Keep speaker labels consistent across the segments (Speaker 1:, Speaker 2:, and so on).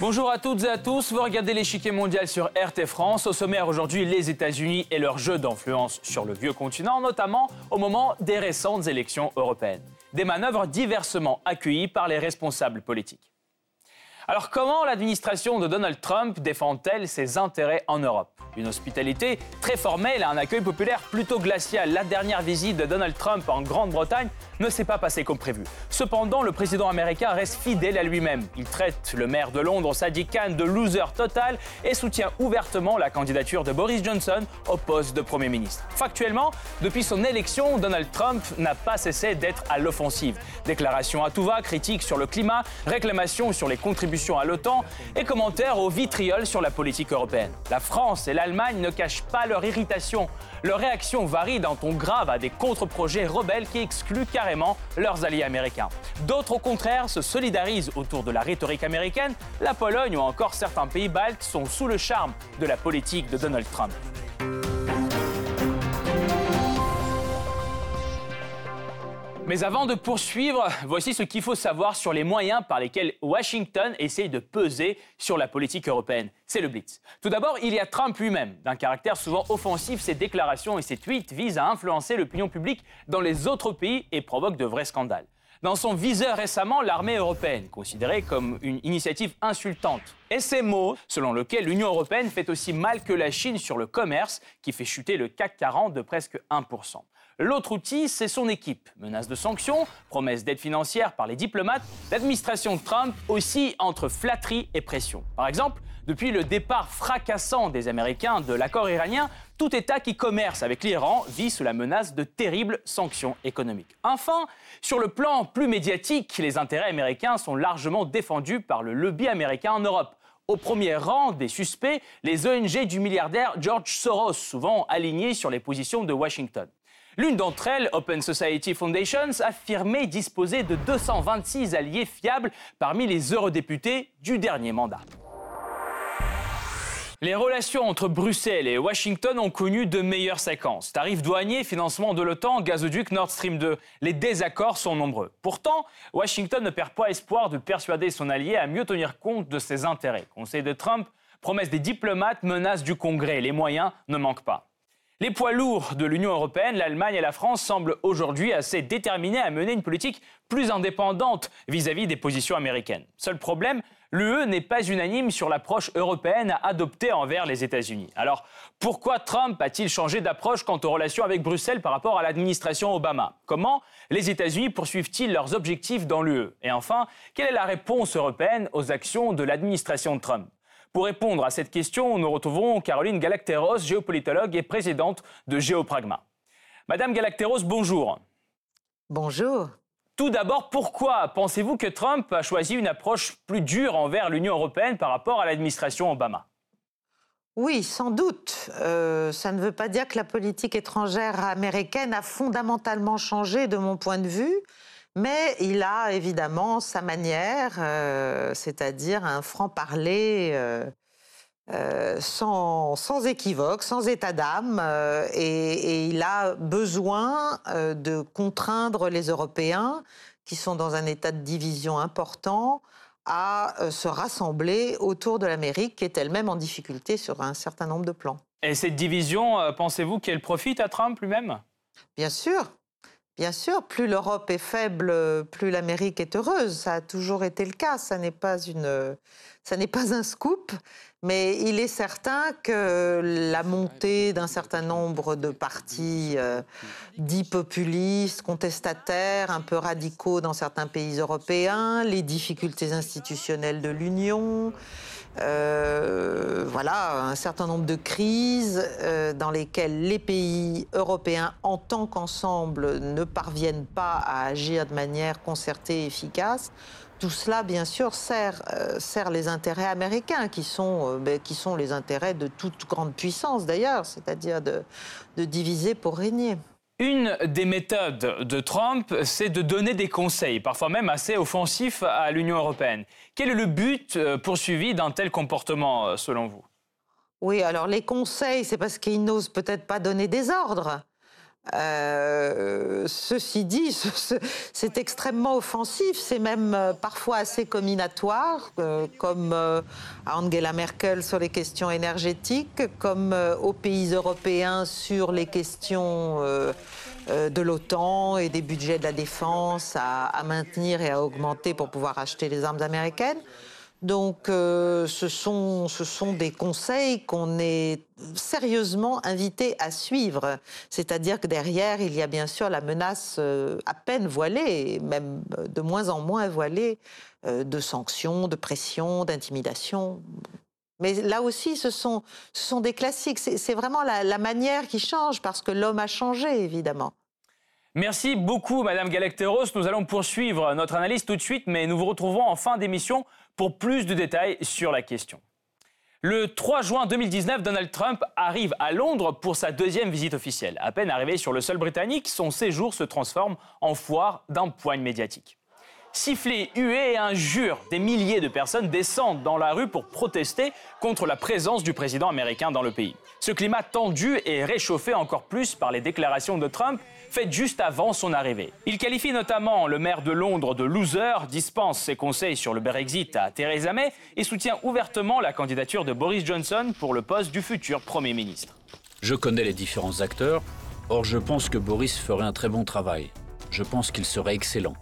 Speaker 1: Bonjour à toutes et à tous, vous regardez l'échiquier mondial sur RT France. Au sommaire aujourd'hui, les États-Unis et leur jeu d'influence sur le vieux continent, notamment au moment des récentes élections européennes. Des manœuvres diversement accueillies par les responsables politiques. Alors comment l'administration de Donald Trump défend-elle ses intérêts en Europe? Une hospitalité très formelle et un accueil populaire plutôt glacial. La dernière visite de Donald Trump en Grande-Bretagne ne s'est pas passée comme prévu. Cependant, le président américain reste fidèle à lui-même. Il traite le maire de Londres, Sadiq Khan, de loser total et soutient ouvertement la candidature de Boris Johnson au poste de Premier ministre. Factuellement, depuis son élection, Donald Trump n'a pas cessé d'être à l'offensive. Déclarations à tout va, critiques sur le climat, réclamations sur les contributions à l'OTAN et commentaires au vitriol sur la politique européenne. La France et l'Allemagne ne cachent pas leur irritation. Leur réaction varie d'un ton grave à des contre-projets rebelles qui excluent carrément leurs alliés américains. D'autres, au contraire, se solidarisent autour de la rhétorique américaine. La Pologne ou encore certains pays baltes sont sous le charme de la politique de Donald Trump. Mais avant de poursuivre, voici ce qu'il faut savoir sur les moyens par lesquels Washington essaye de peser sur la politique européenne. C'est le Blitz. Tout d'abord, il y a Trump lui-même. D'un caractère souvent offensif, ses déclarations et ses tweets visent à influencer l'opinion publique dans les autres pays et provoquent de vrais scandales. Dans son viseur récemment, l'armée européenne, considérée comme une initiative insultante. Et ces mots, selon lesquels l'Union européenne fait aussi mal que la Chine sur le commerce, qui fait chuter le CAC 40 de presque 1%. L'autre outil, c'est son équipe. Menaces de sanctions, promesses d'aide financière par les diplomates, l'administration Trump aussi entre flatterie et pression. Par exemple, depuis le départ fracassant des Américains de l'accord iranien, tout État qui commerce avec l'Iran vit sous la menace de terribles sanctions économiques. Enfin, sur le plan plus médiatique, les intérêts américains sont largement défendus par le lobby américain en Europe. Au premier rang des suspects, les ONG du milliardaire George Soros, souvent alignés sur les positions de Washington. L'une d'entre elles, Open Society Foundations, affirmait disposer de 226 alliés fiables parmi les eurodéputés du dernier mandat. Les relations entre Bruxelles et Washington ont connu de meilleures séquences. Tarifs douaniers, financement de l'OTAN, gazoduc Nord Stream 2. Les désaccords sont nombreux. Pourtant, Washington ne perd pas espoir de persuader son allié à mieux tenir compte de ses intérêts. Conseil de Trump, promesses des diplomates, menaces du Congrès. Les moyens ne manquent pas. Les poids lourds de l'Union européenne, l'Allemagne et la France semblent aujourd'hui assez déterminés à mener une politique plus indépendante vis-à-vis des positions américaines. Seul problème, l'UE n'est pas unanime sur l'approche européenne à adopter envers les États-Unis. Alors, pourquoi Trump a-t-il changé d'approche quant aux relations avec Bruxelles par rapport à l'administration Obama? Comment les États-Unis poursuivent-ils leurs objectifs dans l'UE Et enfin, quelle est la réponse européenne aux actions de l'administration Trump? Pour répondre à cette question, nous retrouvons Caroline Galacteros, géopolitologue et présidente de Géopragma. Madame Galacteros, bonjour.
Speaker 2: Bonjour.
Speaker 1: Tout d'abord, pourquoi pensez-vous que Trump a choisi une approche plus dure envers l'Union européenne par rapport à l'administration Obama?
Speaker 2: Oui, sans doute. Euh, ça ne veut pas dire que la politique étrangère américaine a fondamentalement changé de mon point de vue. Mais il a évidemment sa manière, euh, c'est-à-dire un franc-parler euh, euh, sans, équivoque, sans état d'âme, et, il a besoin de contraindre les Européens, qui sont dans un état de division important, à se rassembler autour de l'Amérique, qui est elle-même en difficulté sur un certain nombre de plans.
Speaker 1: Et cette division, pensez-vous qu'elle profite à Trump lui-même?
Speaker 2: Bien sûr. Bien sûr, plus l'Europe est faible, plus l'Amérique est heureuse. Ça a toujours été le cas. Ça n'est pas une, ça n'est pas un scoop, mais il est certain que la montée d'un certain nombre de partis euh, dits populistes, contestataires, un peu radicaux dans certains pays européens, les difficultés institutionnelles de l'Union, euh, voilà, un certain nombre de crises euh, dans lesquelles les pays européens, en tant qu'ensemble, ne parviennent pas à agir de manière concertée et efficace. Tout cela, bien sûr, sert, euh, sert les intérêts américains, qui sont, ben, qui sont les intérêts de toute grande puissance d'ailleurs, c'est-à-dire de, de diviser pour régner.
Speaker 1: Une des méthodes de Trump, c'est de donner des conseils, parfois même assez offensifs à l'Union européenne. Quel est le but euh, poursuivi d'un tel comportement, euh, selon vous?
Speaker 2: Oui, alors les conseils, c'est parce qu'il n'ose peut-être pas donner des ordres. Euh, ceci dit, c'est extrêmement offensif, c'est même euh, parfois assez combinatoire, euh, comme à Angela Merkel sur les questions énergétiques, comme aux pays européens sur les questions de l'OTAN et des budgets de la défense à, maintenir et à augmenter pour pouvoir acheter les armes américaines. Donc euh, ce, sont, ce sont des conseils qu'on est sérieusement invité à suivre. C'est-à-dire que derrière, il y a bien sûr la menace euh, à peine voilée, même de moins en moins voilée, euh, de sanctions, de pression, d'intimidation. Mais là aussi, ce sont, ce sont des classiques. C'est vraiment la, manière qui change parce que l'homme a changé, évidemment.
Speaker 1: Merci beaucoup, Madame Galacteros. Nous allons poursuivre notre analyse tout de suite, mais nous vous retrouvons en fin d'émission pour plus de détails sur la question. Le 3 juin 2019, Donald Trump arrive à Londres pour sa deuxième visite officielle. À peine arrivé sur le sol britannique, son séjour se transforme en foire d'un poigne médiatique. Sifflés, huées et injures, des milliers de personnes descendent dans la rue pour protester contre la présence du président américain dans le pays. Ce climat tendu est réchauffé encore plus par les déclarations de Trump faite juste avant son arrivée. Il qualifie notamment le maire de Londres de loser, dispense ses conseils sur le Brexit à Theresa May et soutient ouvertement la candidature de Boris Johnson pour le poste du futur Premier ministre.
Speaker 3: Je connais les différents acteurs, or je pense que Boris ferait un très bon travail. Je pense qu'il serait excellent.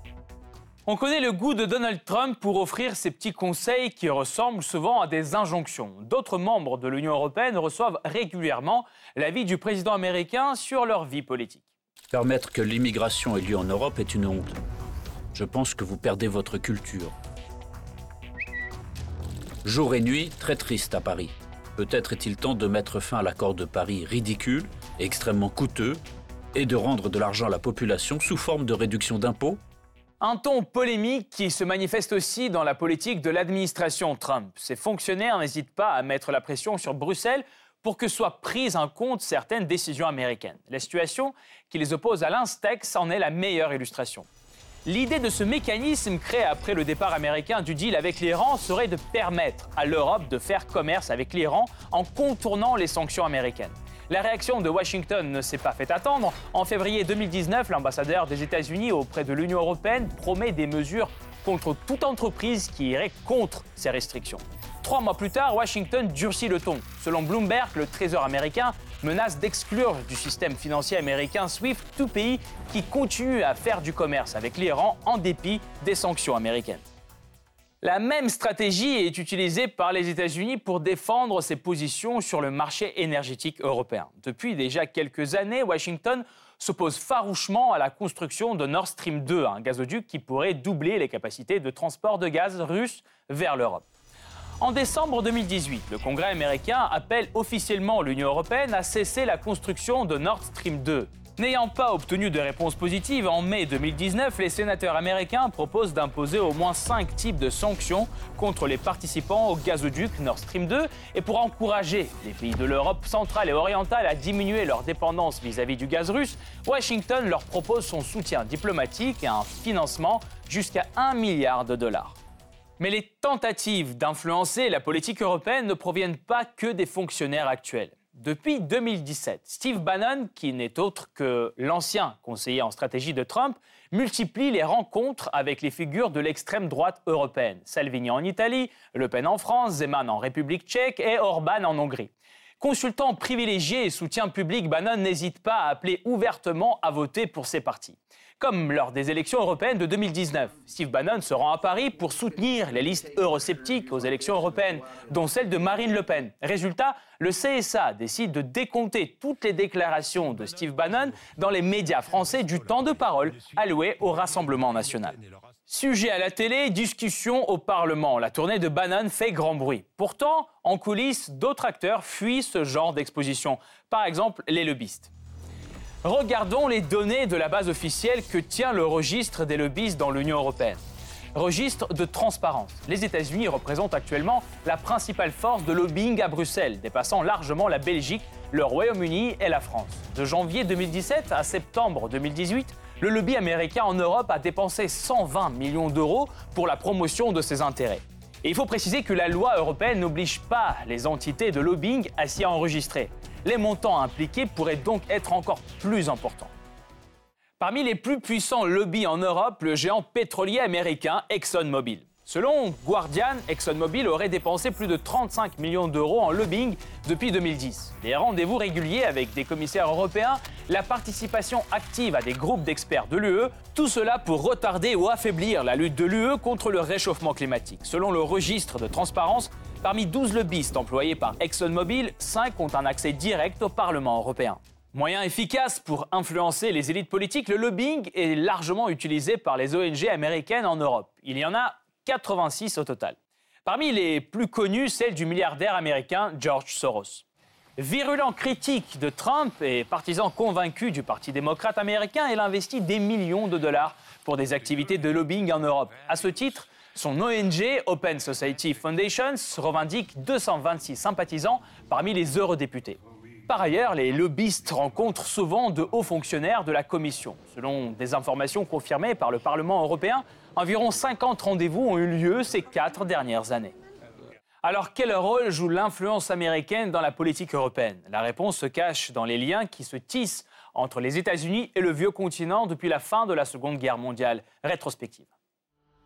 Speaker 1: On connaît le goût de Donald Trump pour offrir ses petits conseils qui ressemblent souvent à des injonctions. D'autres membres de l'Union européenne reçoivent régulièrement l'avis du président américain sur leur vie politique.
Speaker 3: Permettre que l'immigration ait lieu en Europe est une honte. Je pense que vous perdez votre culture. Jour et nuit, très triste à Paris. Peut-être est-il temps de mettre fin à l'accord de Paris ridicule extrêmement coûteux et de rendre de l'argent à la population sous forme de réduction d'impôts
Speaker 1: un ton polémique qui se manifeste aussi dans la politique de l'administration Trump. Ces fonctionnaires n'hésitent pas à mettre la pression sur Bruxelles pour que soient prises en compte certaines décisions américaines. La situation qui les oppose à l'Instex en est la meilleure illustration. L'idée de ce mécanisme créé après le départ américain du deal avec l'Iran serait de permettre à l'Europe de faire commerce avec l'Iran en contournant les sanctions américaines. La réaction de Washington ne s'est pas fait attendre. En février 2019, l'ambassadeur des États-Unis auprès de l'Union européenne promet des mesures contre toute entreprise qui irait contre ces restrictions. Trois mois plus tard, Washington durcit le ton. Selon Bloomberg, le Trésor américain menace d'exclure du système financier américain SWIFT tout pays qui continue à faire du commerce avec l'Iran en dépit des sanctions américaines. La même stratégie est utilisée par les États-Unis pour défendre ses positions sur le marché énergétique européen. Depuis déjà quelques années, Washington s'oppose farouchement à la construction de Nord Stream 2, un gazoduc qui pourrait doubler les capacités de transport de gaz russe vers l'Europe. En décembre 2018, le Congrès américain appelle officiellement l'Union européenne à cesser la construction de Nord Stream 2. N'ayant pas obtenu de réponse positive, en mai 2019, les sénateurs américains proposent d'imposer au moins cinq types de sanctions contre les participants au gazoduc Nord Stream 2 et pour encourager les pays de l'Europe centrale et orientale à diminuer leur dépendance vis-à-vis -vis du gaz russe, Washington leur propose son soutien diplomatique et un financement jusqu'à 1 milliard de dollars. Mais les tentatives d'influencer la politique européenne ne proviennent pas que des fonctionnaires actuels. Depuis 2017, Steve Bannon, qui n'est autre que l'ancien conseiller en stratégie de Trump, multiplie les rencontres avec les figures de l'extrême droite européenne. Salvini en Italie, Le Pen en France, Zeman en République tchèque et Orban en Hongrie. Consultant privilégié et soutien public, Bannon n'hésite pas à appeler ouvertement à voter pour ses partis comme lors des élections européennes de 2019. Steve Bannon se rend à Paris pour soutenir les listes eurosceptiques aux élections européennes, dont celle de Marine Le Pen. Résultat, le CSA décide de décompter toutes les déclarations de Steve Bannon dans les médias français du temps de parole alloué au Rassemblement national. Sujet à la télé, discussion au Parlement. La tournée de Bannon fait grand bruit. Pourtant, en coulisses, d'autres acteurs fuient ce genre d'exposition. Par exemple, les lobbyistes. Regardons les données de la base officielle que tient le registre des lobbyistes dans l'Union européenne. Registre de transparence. Les États-Unis représentent actuellement la principale force de lobbying à Bruxelles, dépassant largement la Belgique, le Royaume-Uni et la France. De janvier 2017 à septembre 2018, le lobby américain en Europe a dépensé 120 millions d'euros pour la promotion de ses intérêts. Et il faut préciser que la loi européenne n'oblige pas les entités de lobbying à s'y enregistrer. Les montants impliqués pourraient donc être encore plus importants. Parmi les plus puissants lobbies en Europe, le géant pétrolier américain ExxonMobil. Selon Guardian, ExxonMobil aurait dépensé plus de 35 millions d'euros en lobbying depuis 2010. Des rendez-vous réguliers avec des commissaires européens, la participation active à des groupes d'experts de l'UE, tout cela pour retarder ou affaiblir la lutte de l'UE contre le réchauffement climatique. Selon le registre de transparence, parmi 12 lobbyistes employés par ExxonMobil, 5 ont un accès direct au Parlement européen. Moyen efficace pour influencer les élites politiques, le lobbying est largement utilisé par les ONG américaines en Europe. Il y en a 86 au total. Parmi les plus connus, celle du milliardaire américain George Soros. Virulent critique de Trump et partisan convaincu du Parti démocrate américain, il investit des millions de dollars pour des activités de lobbying en Europe. À ce titre, son ONG, Open Society Foundations, revendique 226 sympathisants parmi les eurodéputés. Par ailleurs, les lobbyistes rencontrent souvent de hauts fonctionnaires de la Commission. Selon des informations confirmées par le Parlement européen, Environ 50 rendez-vous ont eu lieu ces quatre dernières années. Alors quel rôle joue l'influence américaine dans la politique européenne? La réponse se cache dans les liens qui se tissent entre les États-Unis et le vieux continent depuis la fin de la Seconde Guerre mondiale. Rétrospective.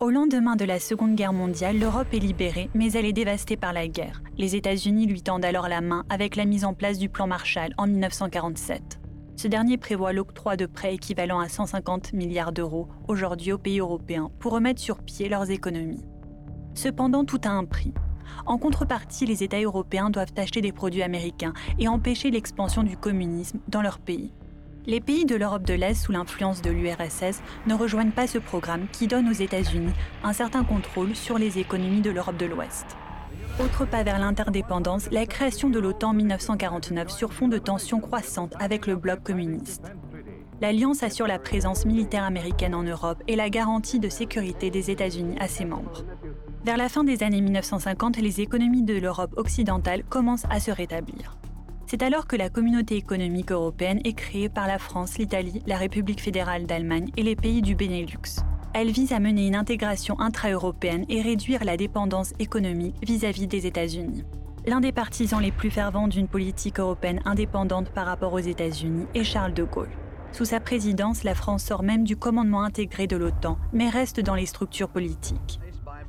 Speaker 4: Au lendemain de la Seconde Guerre mondiale, l'Europe est libérée, mais elle est dévastée par la guerre. Les États-Unis lui tendent alors la main avec la mise en place du plan Marshall en 1947. Ce dernier prévoit l'octroi de prêts équivalents à 150 milliards d'euros aujourd'hui aux pays européens pour remettre sur pied leurs économies. Cependant, tout a un prix. En contrepartie, les États européens doivent acheter des produits américains et empêcher l'expansion du communisme dans leur pays. Les pays de l'Europe de l'Est sous l'influence de l'URSS ne rejoignent pas ce programme qui donne aux États-Unis un certain contrôle sur les économies de l'Europe de l'Ouest. Autre pas vers l'interdépendance, la création de l'OTAN en 1949 sur fond de tensions croissantes avec le bloc communiste. L'Alliance assure la présence militaire américaine en Europe et la garantie de sécurité des États-Unis à ses membres. Vers la fin des années 1950, les économies de l'Europe occidentale commencent à se rétablir. C'est alors que la communauté économique européenne est créée par la France, l'Italie, la République fédérale d'Allemagne et les pays du Benelux. Elle vise à mener une intégration intra-européenne et réduire la dépendance économique vis-à-vis des États-Unis. L'un des partisans les plus fervents d'une politique européenne indépendante par rapport aux États-Unis est Charles de Gaulle. Sous sa présidence, la France sort même du commandement intégré de l'OTAN, mais reste dans les structures politiques.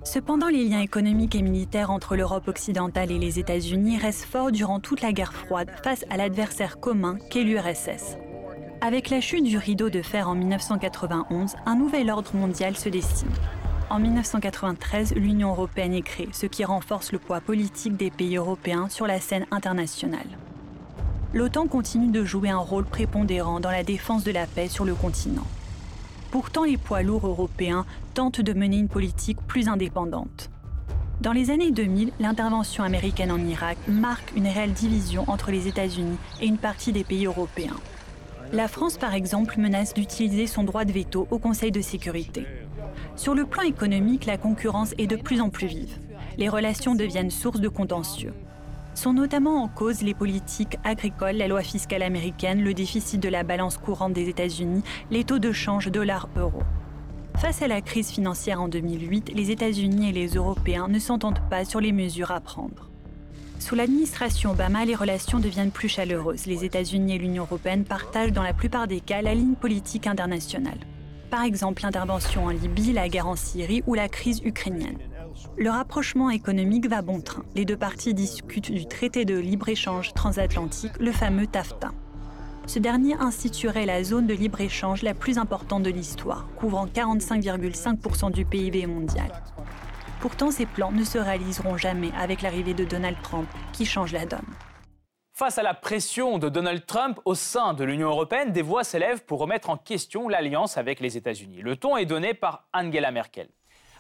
Speaker 4: Cependant, les liens économiques et militaires entre l'Europe occidentale et les États-Unis restent forts durant toute la guerre froide face à l'adversaire commun qu'est l'URSS. Avec la chute du rideau de fer en 1991, un nouvel ordre mondial se dessine. En 1993, l'Union européenne est créée, ce qui renforce le poids politique des pays européens sur la scène internationale. L'OTAN continue de jouer un rôle prépondérant dans la défense de la paix sur le continent. Pourtant, les poids lourds européens tentent de mener une politique plus indépendante. Dans les années 2000, l'intervention américaine en Irak marque une réelle division entre les États-Unis et une partie des pays européens. La France, par exemple, menace d'utiliser son droit de veto au Conseil de sécurité. Sur le plan économique, la concurrence est de plus en plus vive. Les relations deviennent source de contentieux. Sont notamment en cause les politiques agricoles, la loi fiscale américaine, le déficit de la balance courante des États-Unis, les taux de change dollar-euro. Face à la crise financière en 2008, les États-Unis et les Européens ne s'entendent pas sur les mesures à prendre. Sous l'administration Obama, les relations deviennent plus chaleureuses. Les États-Unis et l'Union européenne partagent dans la plupart des cas la ligne politique internationale. Par exemple, l'intervention en Libye, la guerre en Syrie ou la crise ukrainienne. Le rapprochement économique va bon train. Les deux parties discutent du traité de libre-échange transatlantique, le fameux TAFTA. Ce dernier instituerait la zone de libre-échange la plus importante de l'histoire, couvrant 45,5% du PIB mondial. Pourtant, ces plans ne se réaliseront jamais avec l'arrivée de Donald Trump, qui change la donne.
Speaker 1: Face à la pression de Donald Trump au sein de l'Union européenne, des voix s'élèvent pour remettre en question l'alliance avec les États-Unis. Le ton est donné par Angela Merkel.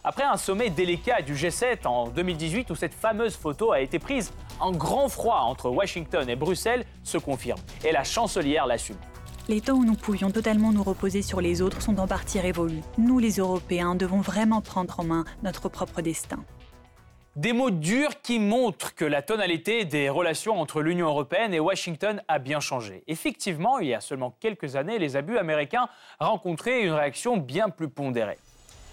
Speaker 1: Après un sommet délicat du G7 en 2018 où cette fameuse photo a été prise, un grand froid entre Washington et Bruxelles se confirme et la chancelière l'assume.
Speaker 4: Les temps où nous pouvions totalement nous reposer sur les autres sont en partie révolus. Nous, les Européens, devons vraiment prendre en main notre propre destin.
Speaker 1: Des mots durs qui montrent que la tonalité des relations entre l'Union européenne et Washington a bien changé. Effectivement, il y a seulement quelques années, les abus américains rencontraient une réaction bien plus pondérée.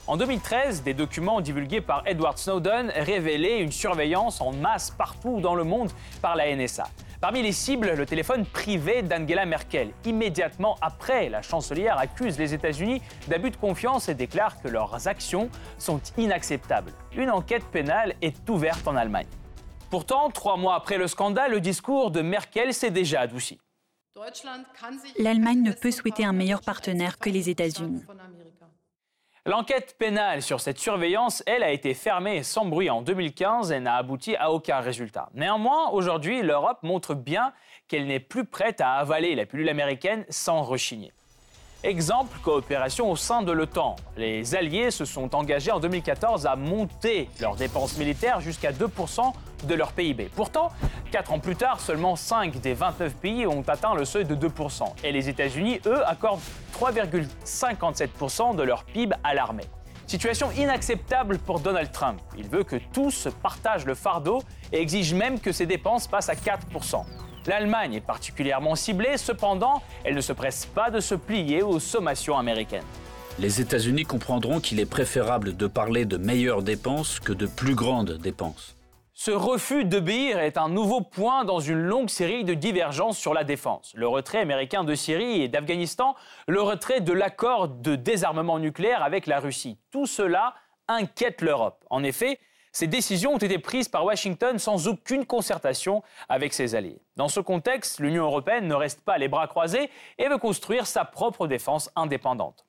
Speaker 1: En 2013, des documents divulgués par Edward Snowden révélaient une surveillance en masse partout dans le monde par la NSA. Parmi les cibles, le téléphone privé d'Angela Merkel. Immédiatement après, la chancelière accuse les États-Unis d'abus de confiance et déclare que leurs actions sont inacceptables. Une enquête pénale est ouverte en Allemagne. Pourtant, trois mois après le scandale, le discours de Merkel s'est déjà adouci.
Speaker 4: L'Allemagne ne peut souhaiter un meilleur partenaire que les États-Unis.
Speaker 1: L'enquête pénale sur cette surveillance, elle, a été fermée sans bruit en 2015 et n'a abouti à aucun résultat. Néanmoins, aujourd'hui, l'Europe montre bien qu'elle n'est plus prête à avaler la pilule américaine sans rechigner. Exemple, coopération au sein de l'OTAN. Les Alliés se sont engagés en 2014 à monter leurs dépenses militaires jusqu'à 2% de leur PIB. Pourtant, 4 ans plus tard, seulement 5 des 29 pays ont atteint le seuil de 2%. Et les États-Unis, eux, accordent 3,57% de leur PIB à l'armée. Situation inacceptable pour Donald Trump. Il veut que tous partagent le fardeau et exige même que ses dépenses passent à 4%. L'Allemagne est particulièrement ciblée, cependant, elle ne se presse pas de se plier aux sommations américaines.
Speaker 3: Les États-Unis comprendront qu'il est préférable de parler de meilleures dépenses que de plus grandes dépenses.
Speaker 1: Ce refus d'obéir est un nouveau point dans une longue série de divergences sur la défense. Le retrait américain de Syrie et d'Afghanistan, le retrait de l'accord de désarmement nucléaire avec la Russie. Tout cela inquiète l'Europe. En effet, ces décisions ont été prises par Washington sans aucune concertation avec ses alliés. Dans ce contexte, l'Union européenne ne reste pas les bras croisés et veut construire sa propre défense indépendante.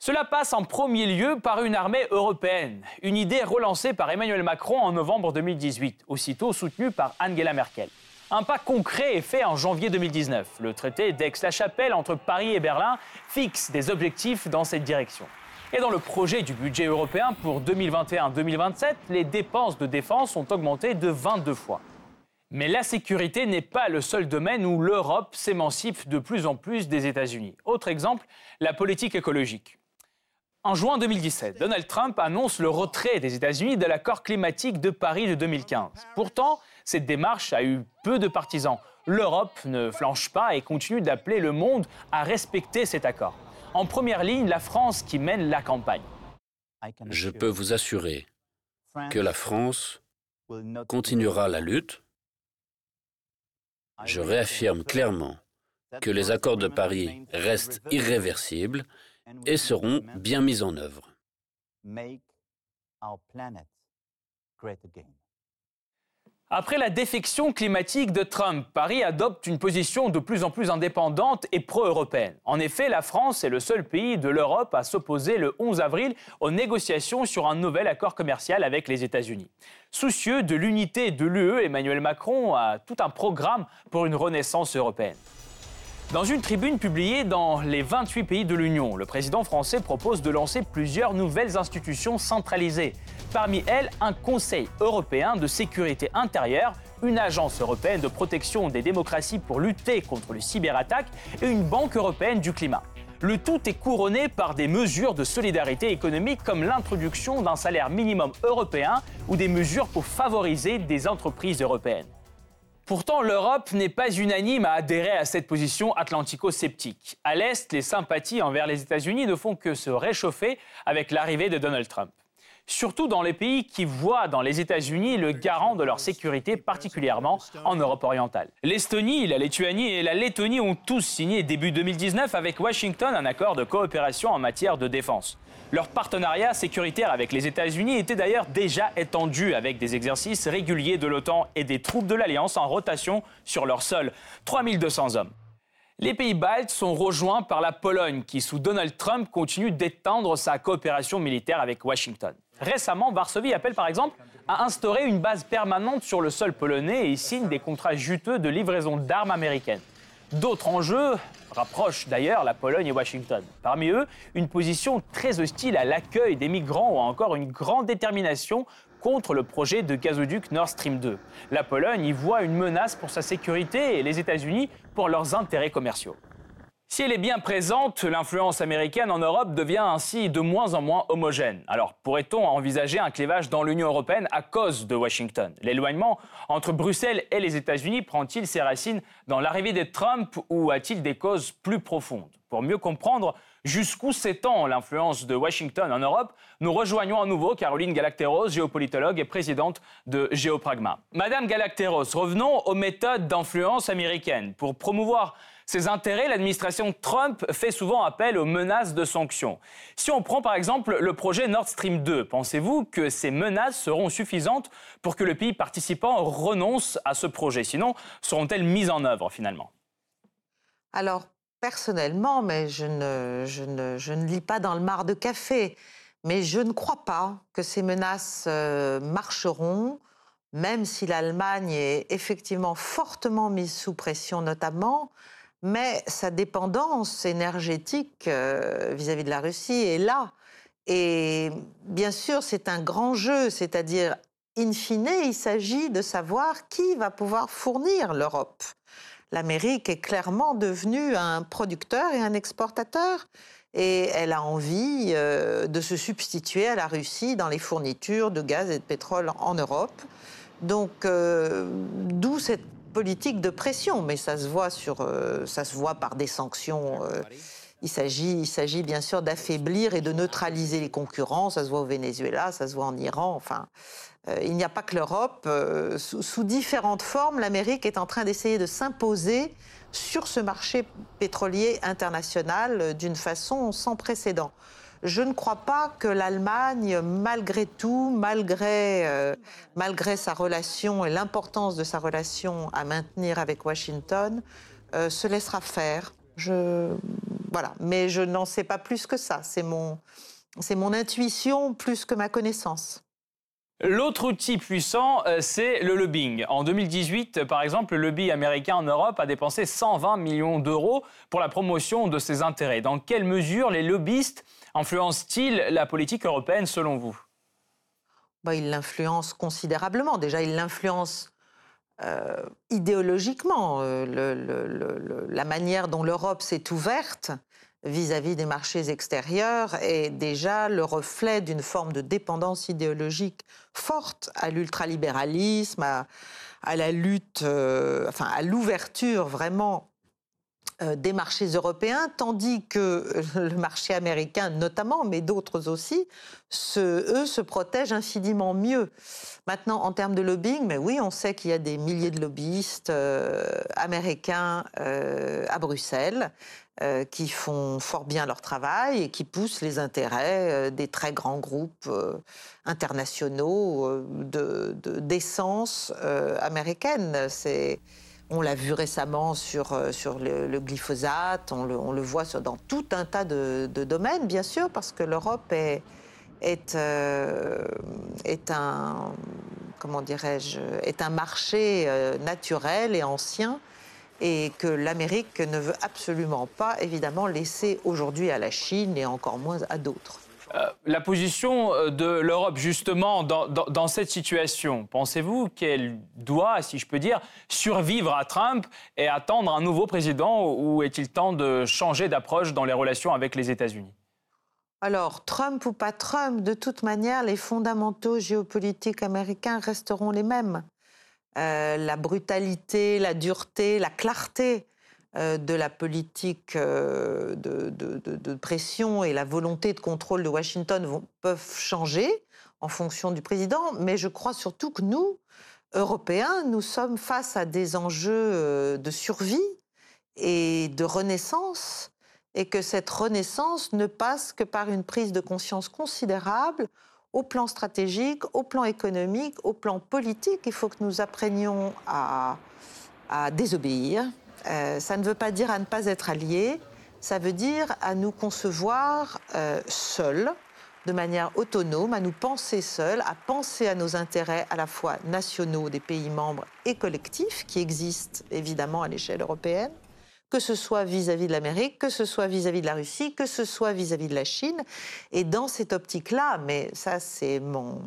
Speaker 1: Cela passe en premier lieu par une armée européenne, une idée relancée par Emmanuel Macron en novembre 2018, aussitôt soutenue par Angela Merkel. Un pas concret est fait en janvier 2019. Le traité d'Aix-la-Chapelle entre Paris et Berlin fixe des objectifs dans cette direction. Et dans le projet du budget européen pour 2021-2027, les dépenses de défense ont augmenté de 22 fois. Mais la sécurité n'est pas le seul domaine où l'Europe s'émancipe de plus en plus des États-Unis. Autre exemple, la politique écologique. En juin 2017, Donald Trump annonce le retrait des États-Unis de l'accord climatique de Paris de 2015. Pourtant, cette démarche a eu peu de partisans. L'Europe ne flanche pas et continue d'appeler le monde à respecter cet accord. En première ligne, la France qui mène la campagne.
Speaker 3: Je peux vous assurer que la France continuera la lutte. Je réaffirme clairement que les accords de Paris restent irréversibles et seront bien mis en œuvre.
Speaker 1: Après la défection climatique de Trump, Paris adopte une position de plus en plus indépendante et pro-européenne. En effet, la France est le seul pays de l'Europe à s'opposer le 11 avril aux négociations sur un nouvel accord commercial avec les États-Unis. Soucieux de l'unité de l'UE, Emmanuel Macron a tout un programme pour une renaissance européenne. Dans une tribune publiée dans les 28 pays de l'Union, le président français propose de lancer plusieurs nouvelles institutions centralisées. Parmi elles, un Conseil européen de sécurité intérieure, une agence européenne de protection des démocraties pour lutter contre les cyberattaques et une banque européenne du climat. Le tout est couronné par des mesures de solidarité économique comme l'introduction d'un salaire minimum européen ou des mesures pour favoriser des entreprises européennes. Pourtant, l'Europe n'est pas unanime à adhérer à cette position atlantico-sceptique. À l'Est, les sympathies envers les États-Unis ne font que se réchauffer avec l'arrivée de Donald Trump. Surtout dans les pays qui voient dans les États-Unis le garant de leur sécurité, particulièrement en Europe orientale. L'Estonie, la Lituanie et la Lettonie ont tous signé début 2019 avec Washington un accord de coopération en matière de défense. Leur partenariat sécuritaire avec les États-Unis était d'ailleurs déjà étendu avec des exercices réguliers de l'OTAN et des troupes de l'Alliance en rotation sur leur sol. 3200 hommes. Les pays baltes sont rejoints par la Pologne qui, sous Donald Trump, continue d'étendre sa coopération militaire avec Washington. Récemment, Varsovie appelle par exemple à instaurer une base permanente sur le sol polonais et signe des contrats juteux de livraison d'armes américaines. D'autres enjeux rapprochent d'ailleurs la Pologne et Washington. Parmi eux, une position très hostile à l'accueil des migrants ou encore une grande détermination contre le projet de gazoduc Nord Stream 2. La Pologne y voit une menace pour sa sécurité et les États-Unis pour leurs intérêts commerciaux. Si elle est bien présente, l'influence américaine en Europe devient ainsi de moins en moins homogène. Alors pourrait-on envisager un clivage dans l'Union européenne à cause de Washington? L'éloignement entre Bruxelles et les États-Unis prend-il ses racines dans l'arrivée de Trump ou a-t-il des causes plus profondes? Pour mieux comprendre, Jusqu'où s'étend l'influence de Washington en Europe Nous rejoignons à nouveau Caroline Galacteros, géopolitologue et présidente de Géopragma. Madame Galacteros, revenons aux méthodes d'influence américaines. Pour promouvoir ses intérêts, l'administration Trump fait souvent appel aux menaces de sanctions. Si on prend par exemple le projet Nord Stream 2, pensez-vous que ces menaces seront suffisantes pour que le pays participant renonce à ce projet? Sinon, seront-elles mises en œuvre finalement?
Speaker 2: Alors, personnellement, mais je ne, lis pas dans le mar de café, mais je ne crois pas que ces menaces euh, marcheront, même si l'Allemagne est effectivement fortement mise sous pression notamment mais sa dépendance énergétique euh, vis-à-vis de la Russie est là. Et bien sûr, c'est un grand jeu, c'est-à-dire, in fine, il s'agit de savoir qui va pouvoir fournir l'Europe. L'Amérique est clairement devenue un producteur et un exportateur, et elle a envie euh, de se substituer à la Russie dans les fournitures de gaz et de pétrole en Europe. Donc, euh, d'où cette politique de pression, mais ça se voit, sur, euh, ça se voit par des sanctions. Euh, il s'agit, il s'agit bien sûr d'affaiblir et de neutraliser les concurrents. Ça se voit au Venezuela, ça se voit en Iran. Enfin, euh, il n'y a pas que l'Europe. Sous, sous, différentes formes, l'Amérique est en train d'essayer de s'imposer sur ce marché pétrolier international d'une façon sans précédent je ne crois pas que l'Allemagne, malgré tout, malgré, euh, malgré sa relation et l'importance de sa relation à maintenir avec Washington, euh, se laissera faire. Voilà. Mais je n'en sais pas plus que ça. C'est mon, c'est mon intuition plus que ma connaissance.
Speaker 1: L'autre outil puissant, euh, c'est le lobbying. En 2018, par exemple, le lobby américain en Europe a dépensé 120 millions d'euros pour la promotion de ses intérêts. Dans quelle mesure les lobbyistes influence-t-il la politique européenne selon vous?
Speaker 2: Bah, Il l'influence considérablement. Déjà, il l'influence euh, idéologiquement. Euh, la manière dont l'Europe s'est ouverte vis-à-vis des marchés extérieurs est déjà le reflet d'une forme de dépendance idéologique forte à l'ultralibéralisme, à, la lutte, euh, enfin à l'ouverture vraiment des marchés européens, tandis que le marché américain notamment, mais d'autres aussi, eux se protègent infiniment mieux. Maintenant, en termes de lobbying, mais oui, on sait qu'il y a des milliers de lobbyistes euh, américains euh, à Bruxelles qui font fort bien leur travail et qui poussent les intérêts des très grands groupes internationaux d'essence américaine. C'est on l'a vu récemment sur, euh, le, glyphosate, on le, voit dans tout un tas de, domaines, bien sûr, parce que l'Europe est, euh, un marché euh, naturel et ancien et que l'Amérique ne veut absolument pas, évidemment, laisser aujourd'hui à la Chine et encore moins à d'autres.
Speaker 1: Euh, la position euh, de l'Europe, justement, dans, cette situation, pensez-vous qu'elle doit, si je peux dire, survivre à Trump et attendre un nouveau président ou est-il temps de changer d'approche dans les relations avec les États-Unis?
Speaker 2: Alors, Trump ou pas Trump, de toute manière, les fondamentaux géopolitiques américains resteront les mêmes. Euh, la brutalité, la dureté, la clarté de la politique euh, de, pression et la volonté de contrôle de Washington peuvent changer en fonction du président, mais je crois surtout que nous, Européens, nous sommes face à des enjeux euh, de survie et de renaissance, et que cette renaissance ne passe que par une prise de conscience considérable au plan stratégique, au plan économique, au plan politique. Il faut que nous apprenions à désobéir, euh, ça ne veut pas dire à ne pas être alliés, ça veut dire à nous concevoir euh, seuls, de manière autonome, à nous penser seuls, à penser à nos intérêts à la fois nationaux des pays membres et collectifs, qui existent évidemment à l'échelle européenne, que ce soit vis-à-vis de l'Amérique, que ce soit vis-à-vis de la Russie, que ce soit vis-à-vis -vis de la Chine. Et dans cette optique-là, mais ça c'est mon,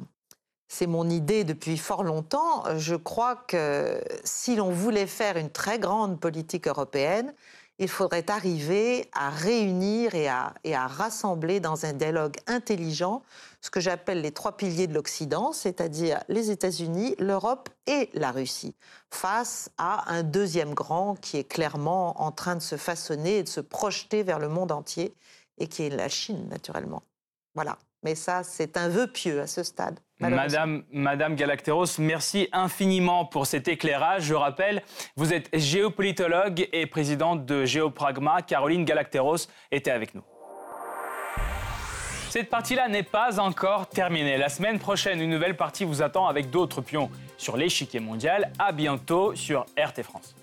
Speaker 2: c'est mon idée depuis fort longtemps. Je crois que si l'on voulait faire une très grande politique européenne, il faudrait arriver à réunir et à, rassembler dans un dialogue intelligent ce que j'appelle les trois piliers de l'Occident, c'est-à-dire les États-Unis, l'Europe et la Russie, face à un deuxième grand qui est clairement en train de se façonner et de se projeter vers le monde entier et qui est la Chine, naturellement. Voilà. Mais ça, c'est un vœu pieux à ce stade.
Speaker 1: Madame, Madame Galacteros, merci infiniment pour cet éclairage. Je rappelle, vous êtes géopolitologue et présidente de Géopragma. Caroline Galacteros était avec nous. Cette partie-là n'est pas encore terminée. La semaine prochaine, une nouvelle partie vous attend avec d'autres pions sur l'échiquier mondial. À bientôt sur RT France.